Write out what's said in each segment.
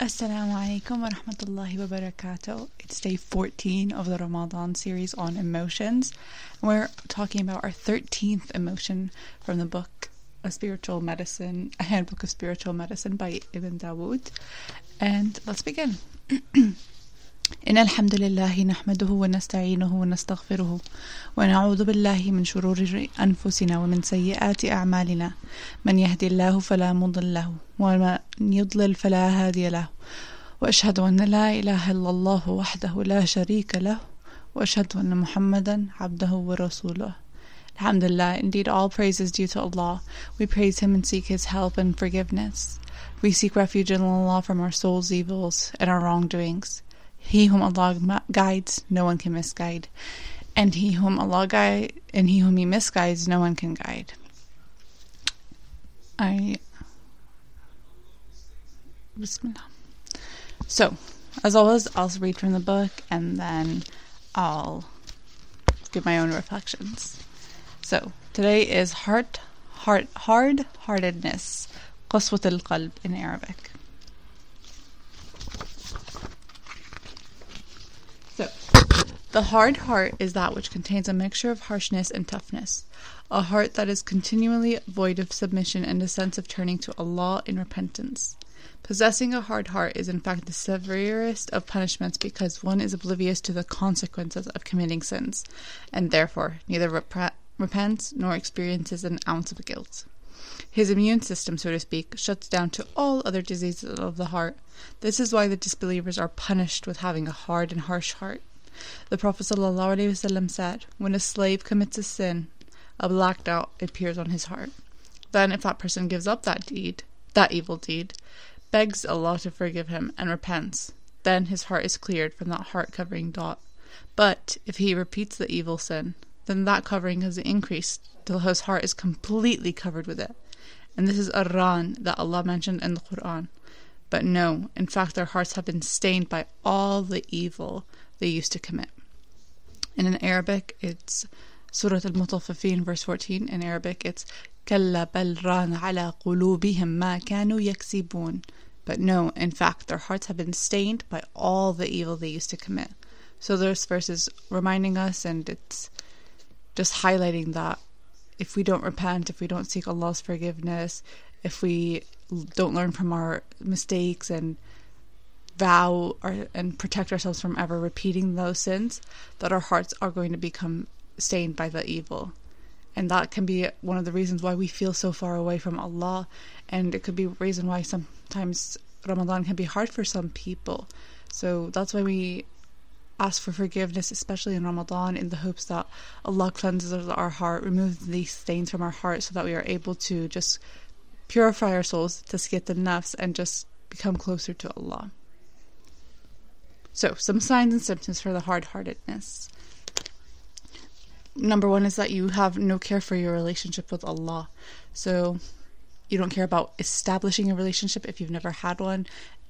Assalamu alaikum wa rahmatullahi wa barakatuh. It's day 14 of the Ramadan series on emotions. We're talking about our 13th emotion from the book A Spiritual Medicine, A Handbook of Spiritual Medicine by Ibn Dawood. And let's begin. إن الحمد لله نحمده ونستعينه ونستغفره ونعوذ بالله من شرور أنفسنا ومن سيئات أعمالنا من يهدي الله فلا مضل له ومن يضلل فلا هادي له وأشهد أن لا إله إلا الله وحده لا شريك له وأشهد أن محمدا عبده ورسوله Alhamdulillah, indeed all praise is due to Allah. We praise Him and seek His help and forgiveness. We seek refuge in Allah from our soul's evils and our wrongdoings. He whom Allah guides, no one can misguide. And he whom Allah guides, and he whom he misguides, no one can guide. I Bismillah. So, as always, I'll read from the book and then I'll give my own reflections. So, today is heart, heart, hard heartedness, qaswat al qalb in Arabic. The hard heart is that which contains a mixture of harshness and toughness, a heart that is continually void of submission and a sense of turning to Allah in repentance. Possessing a hard heart is in fact the severest of punishments because one is oblivious to the consequences of committing sins, and therefore neither rep- repents nor experiences an ounce of guilt. His immune system, so to speak, shuts down to all other diseases of the heart. This is why the disbelievers are punished with having a hard and harsh heart. The Prophet ﷺ said, When a slave commits a sin, a black dot appears on his heart. Then, if that person gives up that deed, that evil deed, begs Allah to forgive him, and repents, then his heart is cleared from that heart covering dot. But if he repeats the evil sin, then that covering has increased till his heart is completely covered with it. And this is ar-Ran that Allah mentioned in the Quran. But no, in fact, their hearts have been stained by all the evil they used to commit. And in Arabic, it's Surah Al Mutaffifin, verse 14. In Arabic, it's كلا بل ران على قلوبهم ما كانوا يكسبون. But no, in fact, their hearts have been stained by all the evil they used to commit. So this verse is reminding us, and it's just highlighting that if we don't repent, if we don't seek Allah's forgiveness, if we don't learn from our mistakes and vow or, and protect ourselves from ever repeating those sins, that our hearts are going to become stained by the evil. And that can be one of the reasons why we feel so far away from Allah. And it could be a reason why sometimes Ramadan can be hard for some people. So that's why we ask for forgiveness, especially in Ramadan, in the hopes that Allah cleanses our heart, removes these stains from our heart, so that we are able to just purify our souls, to skit the nafs, and just become closer to Allah. So, some signs and symptoms for the hard heartedness. Number one is that you have no care for your relationship with Allah. So, you don't care about establishing a relationship if you've never had one,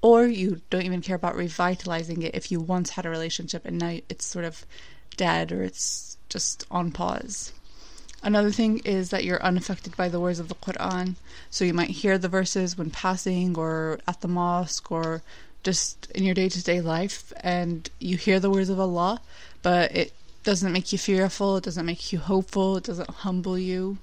or you don't even care about revitalizing it if you once had a relationship and now it's sort of dead or it's just on pause. Another thing is that you're unaffected by the words of the Quran. So you might hear the verses when passing or at the mosque or just in your day to day life and you hear the words of Allah, but it doesn't make you fearful, it doesn't make you hopeful, it doesn't humble you.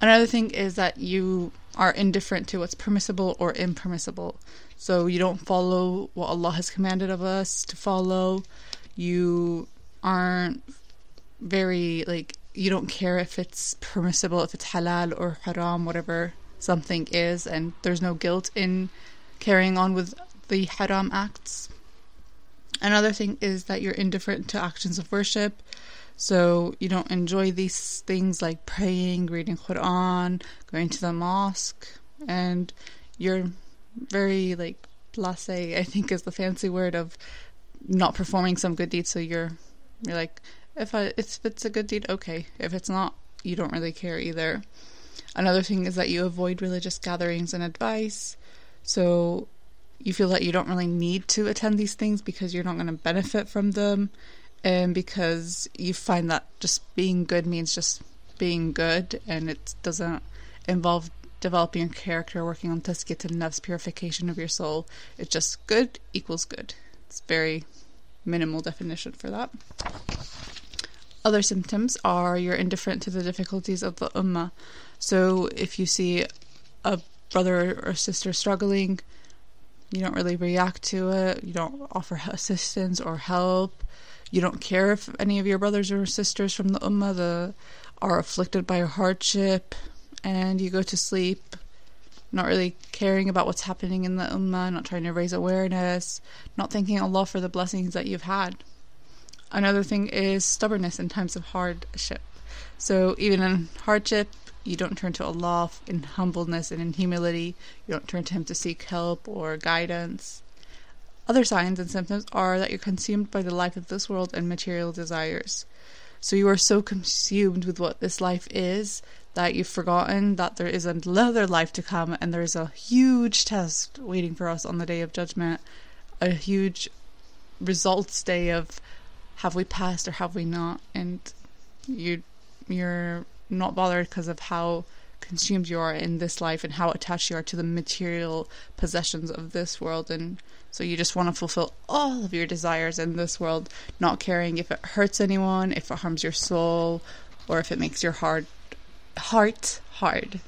Another thing is that you are indifferent to what's permissible or impermissible. So you don't follow what Allah has commanded of us to follow. You aren't very like you don't care if it's permissible, if it's halal or haram, whatever something is, and there's no guilt in carrying on with the haram acts. Another thing is that you're indifferent to actions of worship. So you don't enjoy these things like praying, reading Quran, going to the mosque, and you're very like blasé, I think is the fancy word of not performing some good deed. So you're you're like, if I if it's a good deed, okay. If it's not, you don't really care either. Another thing is that you avoid religious gatherings and advice. So you feel that you don't really need to attend these things because you're not going to benefit from them and because you find that just being good means just being good and it doesn't involve developing your character, working on tazkiyat and nafs, purification of your soul. It's just good equals good. It's very minimal definition for that. Other symptoms are you're indifferent to the difficulties of the ummah. So if you see a brother or sister struggling, you don't really react to it, you don't offer assistance or help, you don't care if any of your brothers or sisters from the ummah the, are afflicted by hardship, and you go to sleep not really caring about what's happening in the ummah, not trying to raise awareness, not thanking Allah for the blessings that you've had. Another thing is stubbornness in times of hardship. So even in hardship, you don't turn to Allah in humbleness and in humility. You don't turn to Him to seek help or guidance. Other signs and symptoms are that you're consumed by the life of this world and material desires. So you are so consumed with what this life is that you've forgotten that there is another life to come and there is a huge test waiting for us on the day of judgment, a huge results day of have we passed or have we not, and you you're not bothered because of how consumed you are in this life and how attached you are to the material possessions of this world. And so you just want to fulfill all of your desires in this world not caring if it hurts anyone if it harms your soul or if it makes your heart heart hard.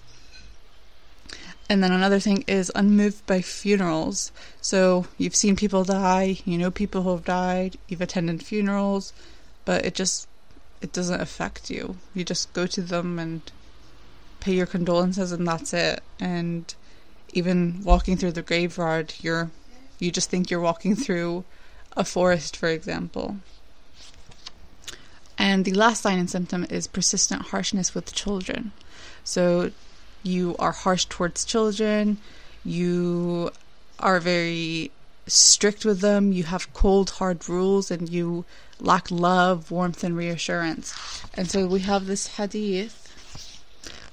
And then another thing is unmoved by funerals. So you've seen people die you know people who have died you've attended funerals but it just it doesn't affect you. You just go to them and pay your condolences and that's it. And even walking through the graveyard, you're you just think you're walking through a forest, for example. And the last sign and symptom is persistent harshness with children. So you are harsh towards children, you are very strict with them, you have cold, hard rules, and you lack love, warmth, and reassurance. And so we have this hadith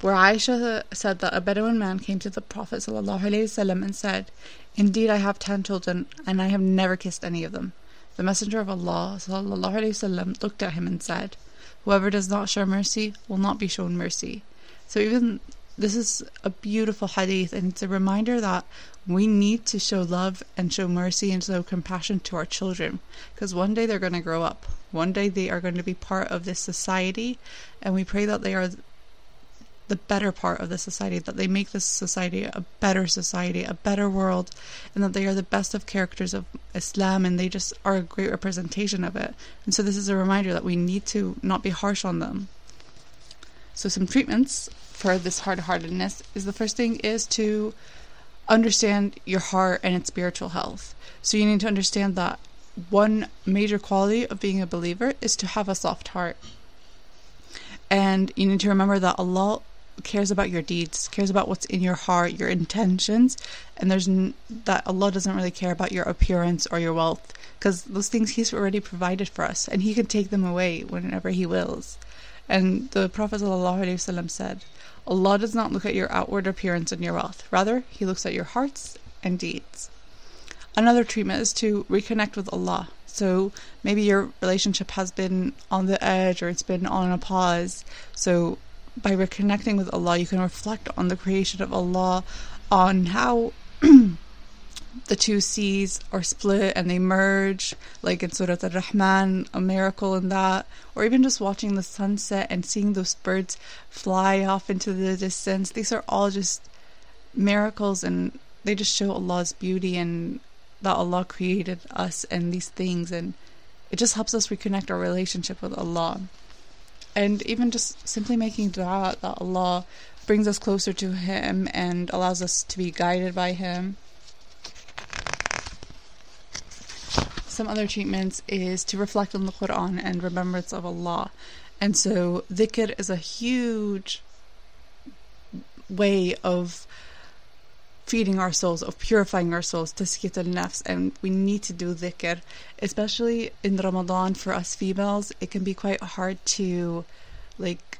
where Aisha said that a Bedouin man came to the Prophet ﷺ and said, Indeed, I have ten children, and I have never kissed any of them. The Messenger of Allah ﷺ looked at him and said, Whoever does not show mercy will not be shown mercy. So even this is a beautiful hadith, and it's a reminder that we need to show love and show mercy and show compassion to our children because one day they're going to grow up. One day they are going to be part of this society, and we pray that they are the better part of the society, that they make this society a better society, a better world, and that they are the best of characters of Islam and they just are a great representation of it. And so, this is a reminder that we need to not be harsh on them. So, some treatments for this hard heartedness is the first thing is to understand your heart and its spiritual health. So you need to understand that one major quality of being a believer is to have a soft heart. And you need to remember that Allah cares about your deeds, cares about what's in your heart, your intentions, and there's n- that Allah doesn't really care about your appearance or your wealth because those things He's already provided for us, and He can take them away whenever He wills. And the Prophet ﷺ said, Allah does not look at your outward appearance and your wealth. Rather, He looks at your hearts and deeds. Another treatment is to reconnect with Allah. So maybe your relationship has been on the edge or it's been on a pause. So by reconnecting with Allah, you can reflect on the creation of Allah, on how the two seas are split and they merge, like in Surah Al Rahman, a miracle in that, or even just watching the sunset and seeing those birds fly off into the distance. These are all just miracles and they just show Allah's beauty and that Allah created us and these things, and it just helps us reconnect our relationship with Allah. And even just simply making dua that Allah brings us closer to Him and allows us to be guided by Him some other treatments is to reflect on the Quran and remembrance of Allah. And so dhikr is a huge way of feeding our souls, of purifying our souls, tazkiyat al nafs, and we need to do dhikr, especially in Ramadan for us females. It can be quite hard to like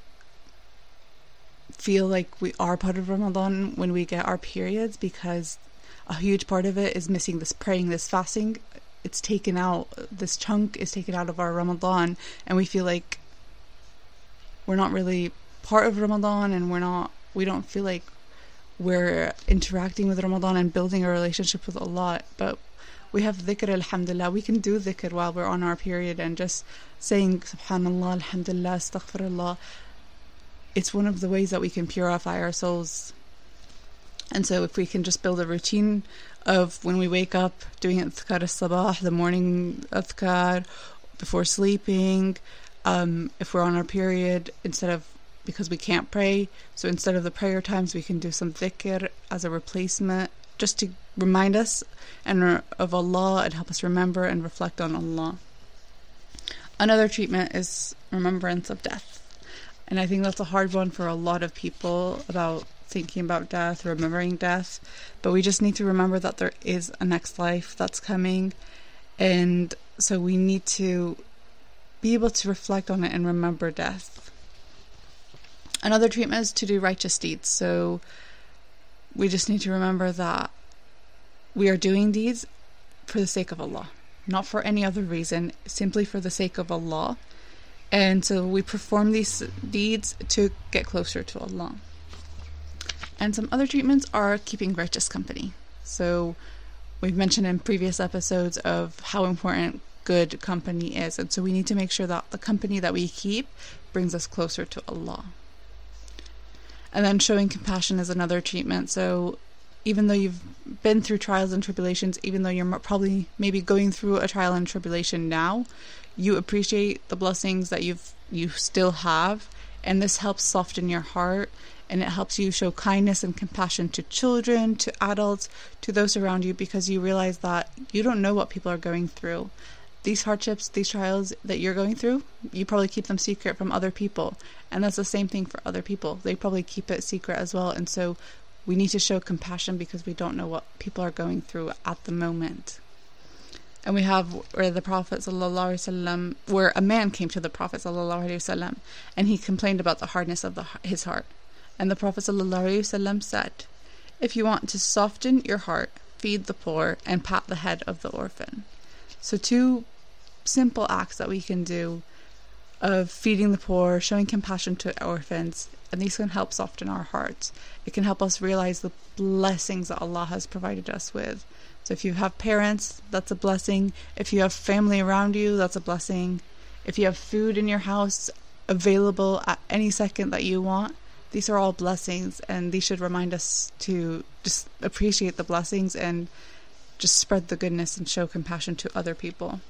feel like we are part of Ramadan when we get our periods because a huge part of it is missing this praying, this fasting it's taken out this chunk is taken out of our Ramadan and we feel like we're not really part of Ramadan and we're not we don't feel like we're interacting with Ramadan and building a relationship with Allah. But we have dhikr, alhamdulillah. We can do dhikr while we're on our period and just saying subhanallah, alhamdulillah, astaghfirullah. It's one of the ways that we can purify our souls. And so if we can just build a routine of when we wake up doing adhkar al-sabah, the morning adhkar, before sleeping, um, if we're on our period, instead of because we can't pray. So instead of the prayer times, we can do some dhikr as a replacement, just to remind us and of Allah and help us remember and reflect on Allah. Another treatment is remembrance of death. And I think that's a hard one for a lot of people about thinking about death, remembering death. But we just need to remember that there is a next life that's coming. And so we need to be able to reflect on it and remember death. Another treatment is to do righteous deeds. So we just need to remember that we are doing deeds for the sake of Allah, not for any other reason, simply for the sake of Allah. And so we perform these deeds to get closer to Allah. And some other treatments are keeping righteous company. So we've mentioned in previous episodes of how important good company is. And so we need to make sure that the company that we keep brings us closer to Allah. And then showing compassion is another treatment. So even though you've been through trials and tribulations, even though you're probably maybe going through a trial and tribulation now, you appreciate the blessings that you've you still have, and this helps soften your heart and it helps you show kindness and compassion to children, to adults, to those around you because you realize that you don't know what people are going through these hardships, these trials that you're going through, you probably keep them secret from other people. And that's the same thing for other people. They probably keep it secret as well. And so we need to show compassion because we don't know what people are going through at the moment And we have where the Prophet وسلم, where a man came to the Prophet وسلم, and he complained about the hardness of the, his heart. And the Prophet وسلم, said, If you want to soften your heart, feed the poor and pat the head of the orphan. So, two simple acts that we can do of feeding the poor, showing compassion to orphans, and these can help soften our hearts. It can help us realize the blessings that Allah has provided us with. so if you have parents, that's a blessing. If you have family around you, that's a blessing. If you have food in your house available at any second that you want, these are all blessings and these should remind us to just appreciate the blessings and just spread the goodness and show compassion to other people.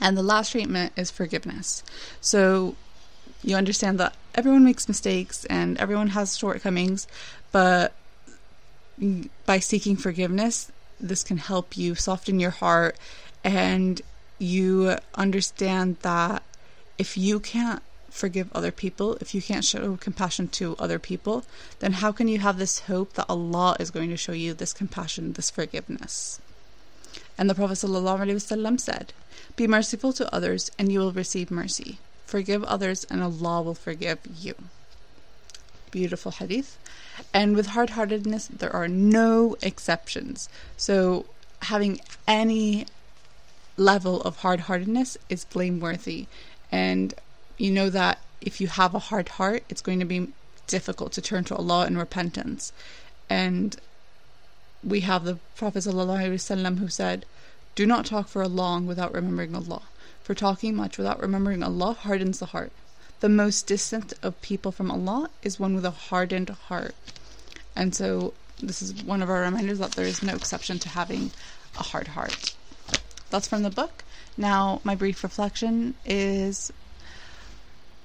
And the last treatment is forgiveness. So you understand that everyone makes mistakes and everyone has shortcomings, but by seeking forgiveness, this can help you soften your heart and you understand that if you can't forgive other people, if you can't show compassion to other people, then how can you have this hope that Allah is going to show you this compassion, this forgiveness? And the Prophet ﷺ said, be merciful to others, and you will receive mercy. Forgive others, and Allah will forgive you. Beautiful hadith. And with hard heartedness, there are no exceptions. So, having any level of hard heartedness is blameworthy. And you know that if you have a hard heart, it's going to be difficult to turn to Allah in repentance. And we have the Prophet ﷺ who said, do not talk for a long without remembering Allah, for talking much without remembering Allah hardens the heart. The most distant of people from Allah is one with a hardened heart. And so, this is one of our reminders that there is no exception to having a hard heart. That's from the book. Now, my brief reflection is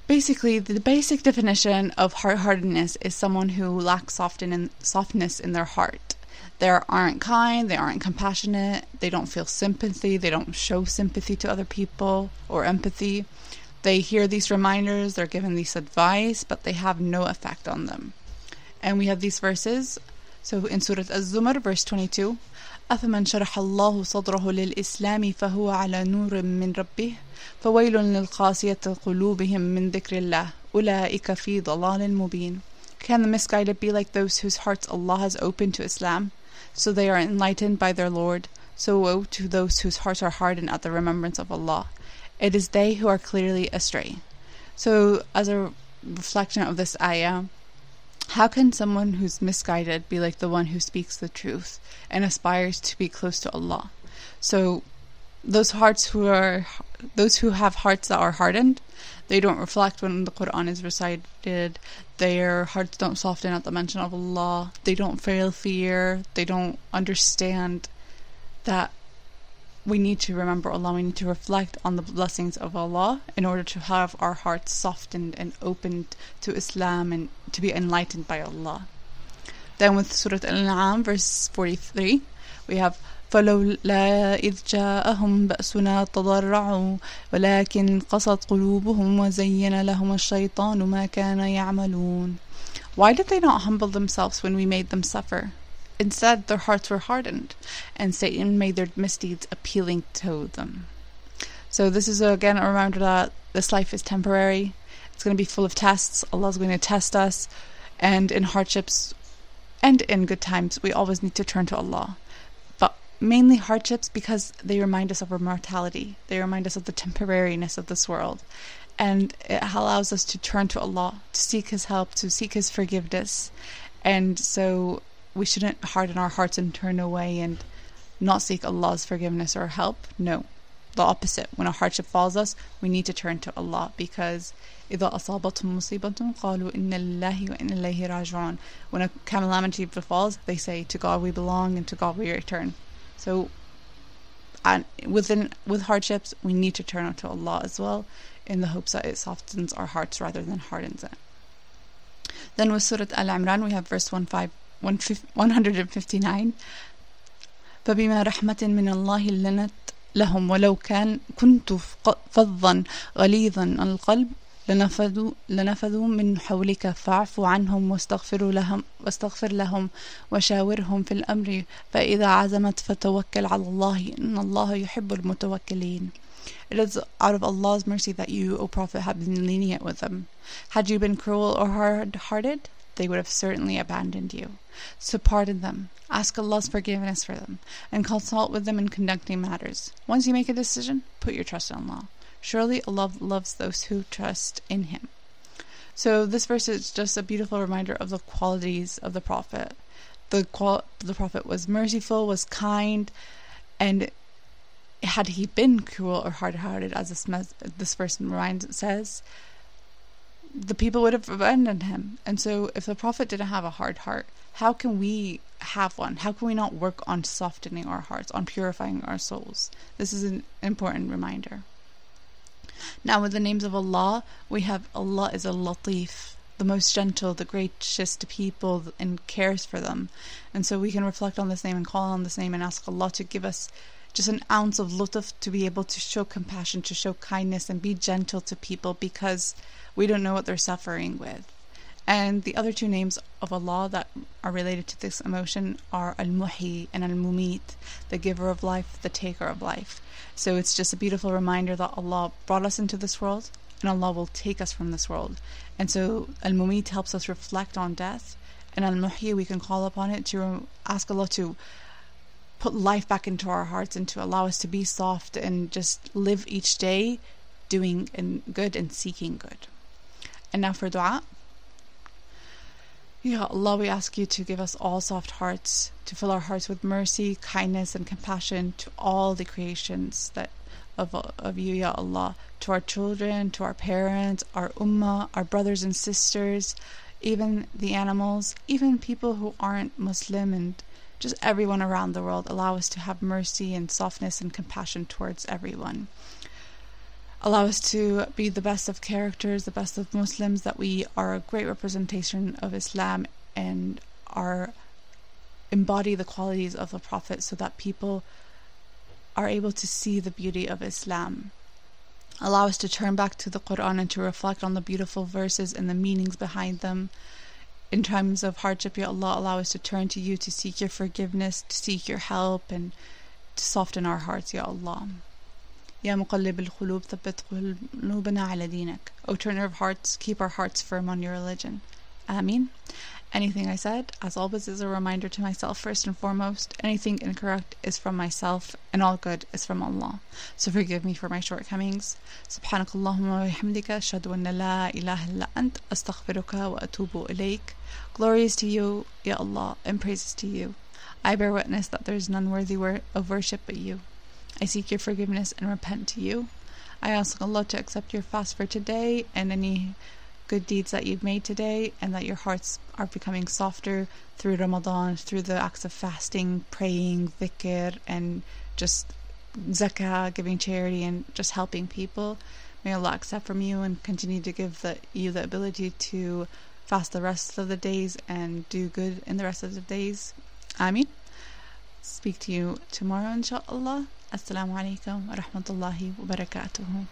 basically the basic definition of hard heartedness is someone who lacks softness in their heart they aren't kind, they aren't compassionate, they don't feel sympathy, they don't show sympathy to other people or empathy. They hear these reminders, they're given this advice, but they have no effect on them. And we have these verses. So in Surah Az-Zumar, verse 22, أفمن شرح الله صدره للإسلام فهو على نور من ربه فويل للقاسية قلوبهم من ذكر الله أولئك في ضلال مبين Can the misguided be like those whose hearts Allah has opened to Islam? so they are enlightened by their Lord. So woe to those whose hearts are hardened at the remembrance of Allah. It is they who are clearly astray. So, as a reflection of this ayah, How can someone who's misguided be like the one who speaks the truth and aspires to be close to Allah? So those hearts who are those who have hearts that are hardened, they don't reflect when the Quran is recited. Their hearts don't soften at the mention of Allah. They don't feel fear. They don't understand that we need to remember Allah. We need to reflect on the blessings of Allah in order to have our hearts softened and opened to Islam and to be enlightened by Allah. Then with Surah Al-An'am, verse 43, we have فلولا إذ جاءهم بأسنا تضرعوا ولكن قصت قلوبهم وزين لهم الشيطان ما كان يعملون Why did they not humble themselves when we made them suffer? Instead, their hearts were hardened, and Satan made their misdeeds appealing to them. So, this is again a reminder that this life is temporary. It's going to be full of tests. Allah is going to test us, and in hardships and in good times, we always need to turn to Allah But mainly hardships because they remind us of our mortality. They remind us of the temporariness of this world. And it allows us to turn to Allah, to seek His help, to seek His forgiveness. And so we shouldn't harden our hearts and turn away and not seek Allah's forgiveness or help. No, the opposite. When a hardship falls us, we need to turn to Allah because إذا أصابتهم مصيبة قالوا إن الله وإن إليه راجعون. When a calamity befalls, they say, To God we belong and to God we return. So, and within with hardships, we need to turn to Allah as well, in the hopes that it softens our hearts rather than hardens it. Then with Surah Al Imran, we have verse 159. فبما رحمة من الله لنت لهم ولو كان كنت فظا غليظا القلب لنفذوا لنفذوا من حولك فاعف عنهم واستغفر لهم واستغفر لهم وشاورهم في الأمر فإذا عزمت فتوكل على الله إن الله يحب المتوكلين It is out of Allah's mercy that you, O Prophet, have been lenient with them. Had you been cruel or hard-hearted, they would have certainly abandoned you. So pardon them, ask Allah's forgiveness for them, and consult with them in conducting matters. Once you make a decision, put your trust in Allah. Surely Allah loves those who trust in Him. So this verse is just a beautiful reminder of the qualities of the Prophet. The qual- the Prophet was merciful, was kind, and had he been cruel or hard-hearted, as this, mes- this verse reminds says, the people would have abandoned him. And so, if the Prophet didn't have a hard heart, how can we have one? How can we not work on softening our hearts, on purifying our souls? This is an important reminder. Now, with the names of Allah, we have Allah is a Latif, the most gentle, the gracious to people, and cares for them. And so we can reflect on this name and call on this name and ask Allah to give us just an ounce of lutf to be able to show compassion, to show kindness, and be gentle to people because we don't know what they're suffering with. And the other two names of Allah that are related to this emotion are Al Muhi and Al Mumit, the giver of life, the taker of life. So it's just a beautiful reminder that Allah brought us into this world and Allah will take us from this world. And so Al Mumit helps us reflect on death, and Al Muhi we can call upon it to ask Allah to put life back into our hearts and to allow us to be soft and just live each day doing good and seeking good. And now for dua. Ya Allah, we ask you to give us all soft hearts, to fill our hearts with mercy, kindness, and compassion to all the creations that of, of you, Ya Allah, to our children, to our parents, our ummah, our brothers and sisters, even the animals, even people who aren't Muslim, and just everyone around the world. Allow us to have mercy and softness and compassion towards everyone allow us to be the best of characters, the best of Muslims, that we are a great representation of Islam and are embody the qualities of the Prophet so that people are able to see the beauty of Islam. Allow us to turn back to the Quran and to reflect on the beautiful verses and the meanings behind them in times of hardship, Ya Allah, allow us to turn to you to seek your forgiveness, to seek your help, and to soften our hearts, Ya Allah. Ya Muqallib al Qulub, Thabbat ala Dinak. O Turner of Hearts, keep our hearts firm on your religion. Ameen. Anything I said, as always, is a reminder to myself first and foremost. Anything incorrect is from myself, and all good is from Allah. So forgive me for my shortcomings. سبحانك اللهم وبحمدك أشهد أن لا إله إلا أنت أستغفرك وأتوب إليك. Glory is to you, Ya Allah, and praises to you. I bear witness that there is none worthy of worship but you. I seek your forgiveness and repent to you. I ask Allah to accept your fast for today and any good deeds that you've made today, and that your hearts are becoming softer through Ramadan, through the acts of fasting, praying, dhikr, and just zakah, giving charity, and just helping people. May Allah accept from you and continue to give the, you the ability to fast the rest of the days and do good in the rest of the days. Ameen. Speak to you tomorrow, inshallah. Assalamu alaikum wa rahmatullahi wa barakatuhu.